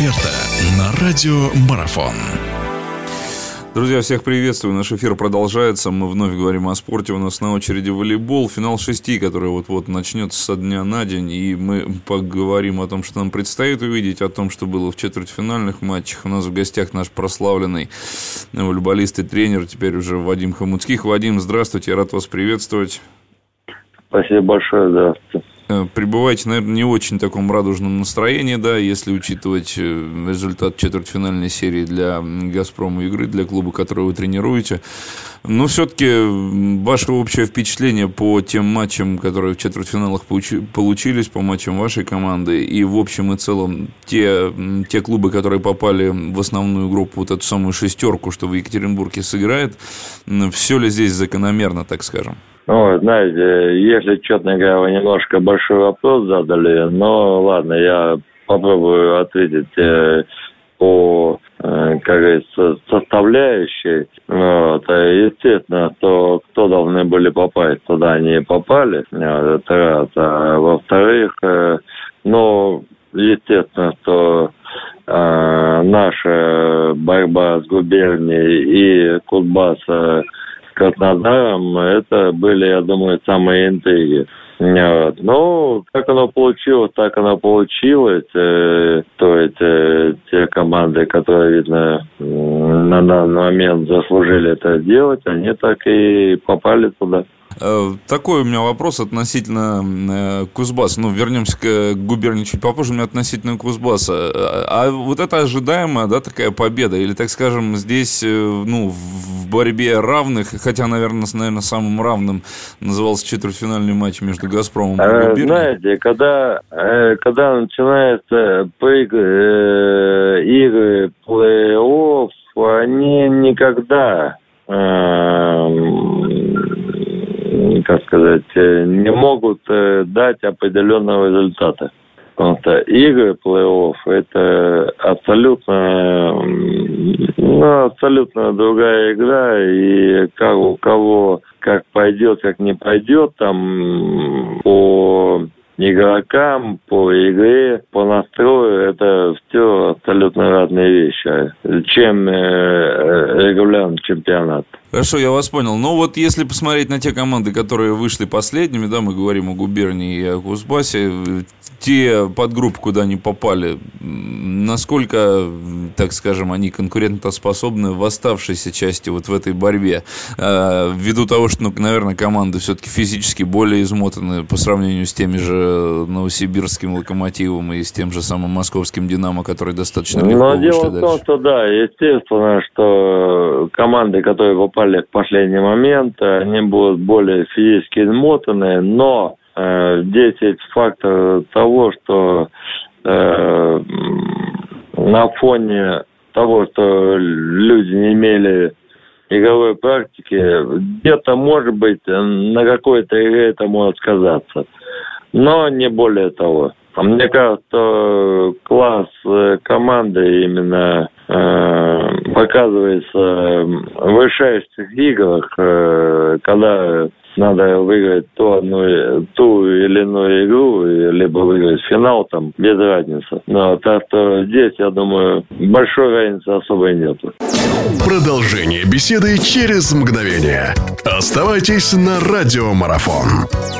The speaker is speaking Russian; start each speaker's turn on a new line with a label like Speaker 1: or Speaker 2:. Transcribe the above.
Speaker 1: эксперта на радио Марафон.
Speaker 2: Друзья, всех приветствую. Наш эфир продолжается. Мы вновь говорим о спорте. У нас на очереди волейбол. Финал шести, который вот-вот начнется со дня на день. И мы поговорим о том, что нам предстоит увидеть, о том, что было в четвертьфинальных матчах. У нас в гостях наш прославленный волейболист и тренер, теперь уже Вадим Хамуцких. Вадим, здравствуйте, я рад вас приветствовать.
Speaker 3: Спасибо большое, здравствуйте.
Speaker 2: Э, пребываете, наверное, не очень таком радужном настроении, да, если учитывать э, результат четвертьфинальной серии для «Газпрома» игры, для клуба, который вы тренируете. Но все-таки ваше общее впечатление по тем матчам, которые в четвертьфиналах получились, по матчам вашей команды, и в общем и целом те, те клубы, которые попали в основную группу, вот эту самую шестерку, что в Екатеринбурге сыграет, все ли здесь закономерно, так скажем?
Speaker 3: Ну, знаете, если, честно говоря, вы немножко большой вопрос задали, но ладно, я попробую ответить э, по, э, как говорится, составляющей. Вот. Естественно, то, кто должны были попасть, туда они попали. Вот, это раз. А во-вторых, э, ну, естественно, что э, наша борьба с губернией и Кузбасса Краснодаром, это были, я думаю, самые интриги. Вот. Ну, как оно получилось, так оно получилось. Э, то есть э, те команды, которые, видно, на данный момент заслужили это сделать, они так и попали туда.
Speaker 2: Э, такой у меня вопрос относительно э, Кузбасса. Ну, вернемся к губернии чуть попозже, у меня относительно Кузбасса. Э, а вот это ожидаемая, да, такая победа? Или, так скажем, здесь, ну, в борьбе равных, хотя, наверное, наверное самым равным назывался четвертьфинальный матч между «Газпромом» и губернией?
Speaker 3: Знаете, когда, когда начинаются игры плей-офф, они никогда как сказать, э, не могут э, дать определенного результата. Потому что игры плей-офф – это абсолютно, ну, абсолютно другая игра, и как у кого как пойдет, как не пойдет, там по игрокам, по игре, по настрою, это все абсолютно разные вещи, чем э, регулярный чемпионат.
Speaker 2: Хорошо, я вас понял. Но вот если посмотреть на те команды, которые вышли последними, да, мы говорим о губернии и о Кузбассе, те подгруппы, куда они попали, насколько, так скажем, они конкурентоспособны в оставшейся части вот в этой борьбе? А, ввиду того, что, ну, наверное, команды все-таки физически более измотаны по сравнению с теми же новосибирским локомотивом и с тем же самым московским «Динамо», который достаточно легко
Speaker 3: Но дело в том, дальше. что да, естественно, что команды, которые попали в последний момент, они будут более физически измотаны, но э, здесь есть фактор того, что э, на фоне того, что люди не имели игровой практики, где-то, может быть, на какой-то игре это может сказаться но не более того. Мне кажется, класс э, команды именно э, показывается в решающих играх, э, когда надо выиграть ту, одну, ту или иную игру, либо выиграть финал, там, без разницы. Но так что здесь, я думаю, большой разницы особой нету.
Speaker 1: Продолжение беседы через мгновение. Оставайтесь на радиомарафон.